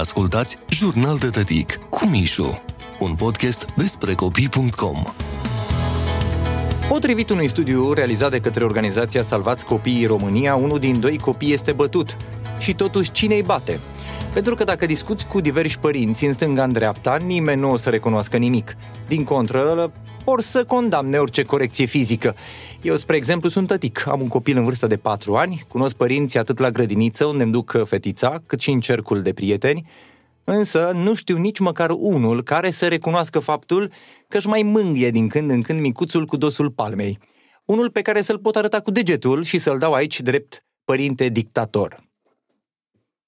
Ascultați Jurnal de Tătic cu Mișu, un podcast despre copii.com. Potrivit unui studiu realizat de către organizația Salvați Copiii România, unul din doi copii este bătut. Și totuși cine îi bate? Pentru că dacă discuți cu diversi părinți în stânga în dreapta, nimeni nu o să recunoască nimic. Din contră, or să condamne orice corecție fizică. Eu, spre exemplu, sunt tătic. Am un copil în vârstă de 4 ani, cunosc părinții atât la grădiniță, unde îmi duc fetița, cât și în cercul de prieteni, însă nu știu nici măcar unul care să recunoască faptul că își mai mângâie din când în când micuțul cu dosul palmei. Unul pe care să-l pot arăta cu degetul și să-l dau aici drept părinte dictator.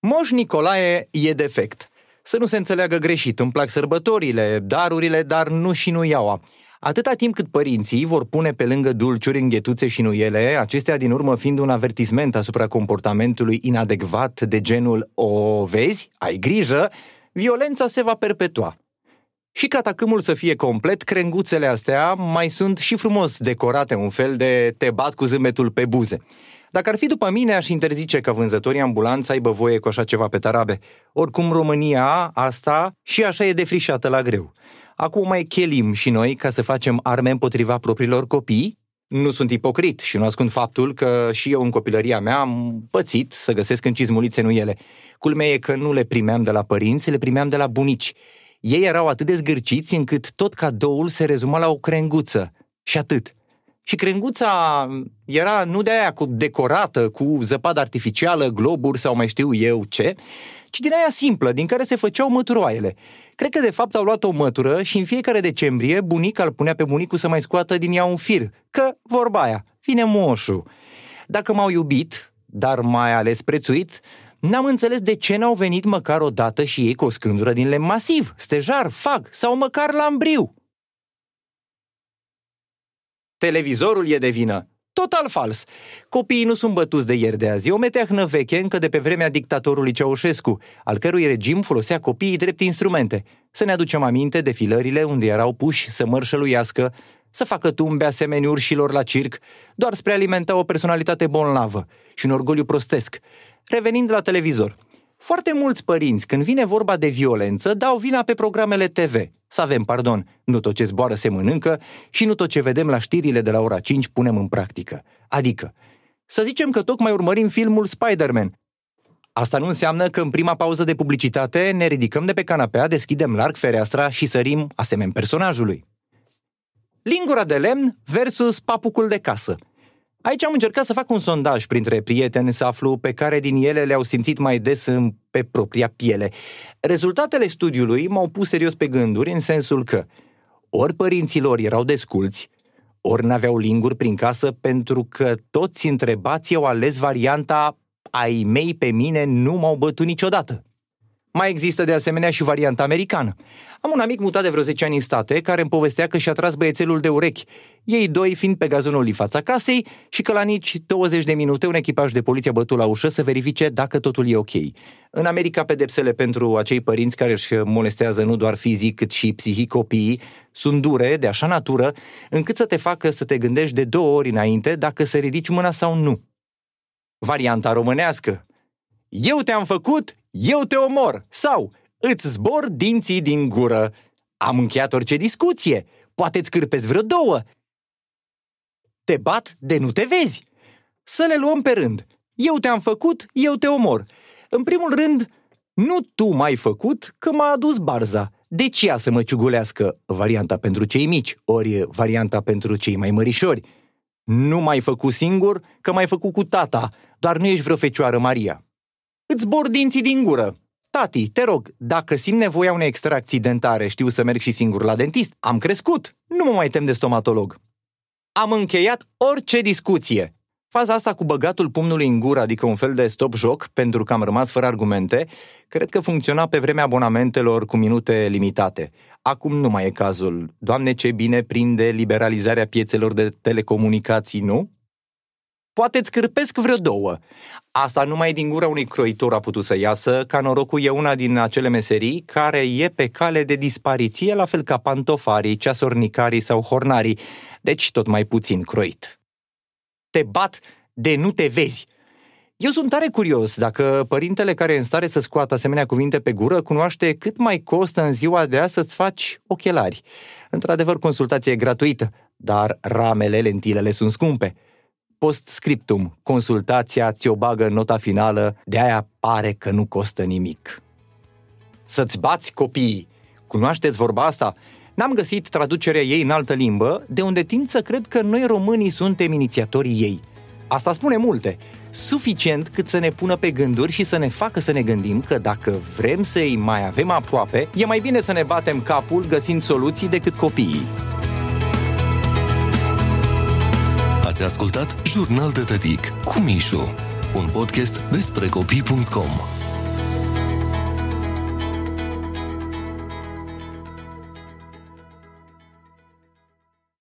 Moș Nicolae e defect. Să nu se înțeleagă greșit, îmi plac sărbătorile, darurile, dar nu și nu iaua. Atâta timp cât părinții vor pune pe lângă dulciuri, înghetuțe și nuiele, acestea din urmă fiind un avertisment asupra comportamentului inadecvat de genul o vezi, ai grijă, violența se va perpetua. Și ca tacâmul să fie complet, crenguțele astea mai sunt și frumos decorate, un fel de te bat cu zâmbetul pe buze. Dacă ar fi după mine, aș interzice ca vânzătorii ambulanți să aibă voie cu așa ceva pe tarabe. Oricum, România, asta, și așa e defrișată la greu. Acum mai chelim și noi ca să facem arme împotriva propriilor copii? Nu sunt ipocrit și nu ascund faptul că și eu în copilăria mea am pățit să găsesc în cizmulițe nu ele. Culmea e că nu le primeam de la părinți, le primeam de la bunici. Ei erau atât de zgârciți încât tot cadoul se rezuma la o crenguță. Și atât. Și crenguța era nu de aia cu decorată, cu zăpadă artificială, globuri sau mai știu eu ce, ci din aia simplă, din care se făceau măturoaiele. Cred că de fapt au luat o mătură și în fiecare decembrie bunica îl punea pe bunicul să mai scoată din ea un fir, că vorba aia, vine moșul. Dacă m-au iubit, dar mai ales prețuit, N-am înțeles de ce n-au venit măcar o dată și ei cu o scândură din lemn masiv, stejar, fag sau măcar lambriu. Televizorul e de vină. Total fals. Copiii nu sunt bătuți de ieri de azi. E o meteahnă veche încă de pe vremea dictatorului Ceaușescu, al cărui regim folosea copiii drept instrumente. Să ne aducem aminte de filările unde erau puși să mărșăluiască, să facă tumbe asemenea urșilor la circ, doar spre a alimenta o personalitate bonlavă și un orgoliu prostesc. Revenind la televizor. Foarte mulți părinți, când vine vorba de violență, dau vina pe programele TV. Să avem pardon, nu tot ce zboară se mănâncă și nu tot ce vedem la știrile de la ora 5 punem în practică. Adică, să zicem că tocmai urmărim filmul Spider-Man. Asta nu înseamnă că în prima pauză de publicitate ne ridicăm de pe canapea, deschidem larg fereastra și sărim asemenea personajului. Lingura de lemn versus papucul de casă – Aici am încercat să fac un sondaj printre prieteni să aflu pe care din ele le-au simțit mai des pe propria piele. Rezultatele studiului m-au pus serios pe gânduri în sensul că ori părinților erau desculți, ori n-aveau linguri prin casă pentru că toți întrebați au ales varianta ai mei pe mine nu m-au bătut niciodată. Mai există de asemenea și varianta americană. Am un amic mutat de vreo 10 ani în state care îmi povestea că și-a tras băiețelul de urechi, ei doi fiind pe gazonul din fața casei și că la nici 20 de minute un echipaj de poliție a bătut la ușă să verifice dacă totul e ok. În America pedepsele pentru acei părinți care își molestează nu doar fizic cât și psihic copiii sunt dure, de așa natură, încât să te facă să te gândești de două ori înainte dacă să ridici mâna sau nu. Varianta românească. Eu te-am făcut, eu te omor sau îți zbor dinții din gură. Am încheiat orice discuție. Poate îți cârpezi vreo două. Te bat de nu te vezi. Să le luăm pe rând. Eu te-am făcut, eu te omor. În primul rând, nu tu m-ai făcut, că m-a adus barza. De ce să mă ciugulească varianta pentru cei mici, ori varianta pentru cei mai mărișori? Nu m-ai făcut singur, că m-ai făcut cu tata, doar nu ești vreo fecioară Maria. Îți zbor dinții din gură. Tati, te rog, dacă simt nevoia unei extracții dentare, știu să merg și singur la dentist. Am crescut, nu mă mai tem de stomatolog. Am încheiat orice discuție. Faza asta cu băgatul pumnului în gură, adică un fel de stop-joc, pentru că am rămas fără argumente, cred că funcționa pe vremea abonamentelor cu minute limitate. Acum nu mai e cazul. Doamne, ce bine prinde liberalizarea piețelor de telecomunicații, nu? Poate îți cârpesc vreo două. Asta numai din gura unui croitor a putut să iasă, ca norocul e una din acele meserii care e pe cale de dispariție, la fel ca pantofarii, ceasornicarii sau hornarii, deci tot mai puțin croit. Te bat de nu te vezi. Eu sunt tare curios dacă părintele care e în stare să scoată asemenea cuvinte pe gură cunoaște cât mai costă în ziua de azi să-ți faci ochelari. Într-adevăr, consultația e gratuită, dar ramele, lentilele sunt scumpe. Post-scriptum, consultația ți-o bagă în nota finală, de aia pare că nu costă nimic. Să-ți bați copiii! Cunoașteți vorba asta? N-am găsit traducerea ei în altă limbă, de unde tind să cred că noi românii suntem inițiatorii ei. Asta spune multe, suficient cât să ne pună pe gânduri și să ne facă să ne gândim că dacă vrem să îi mai avem aproape, e mai bine să ne batem capul găsind soluții decât copiii. Ați ascultat Jurnal de Tătic cu Mișu, un podcast despre copii.com.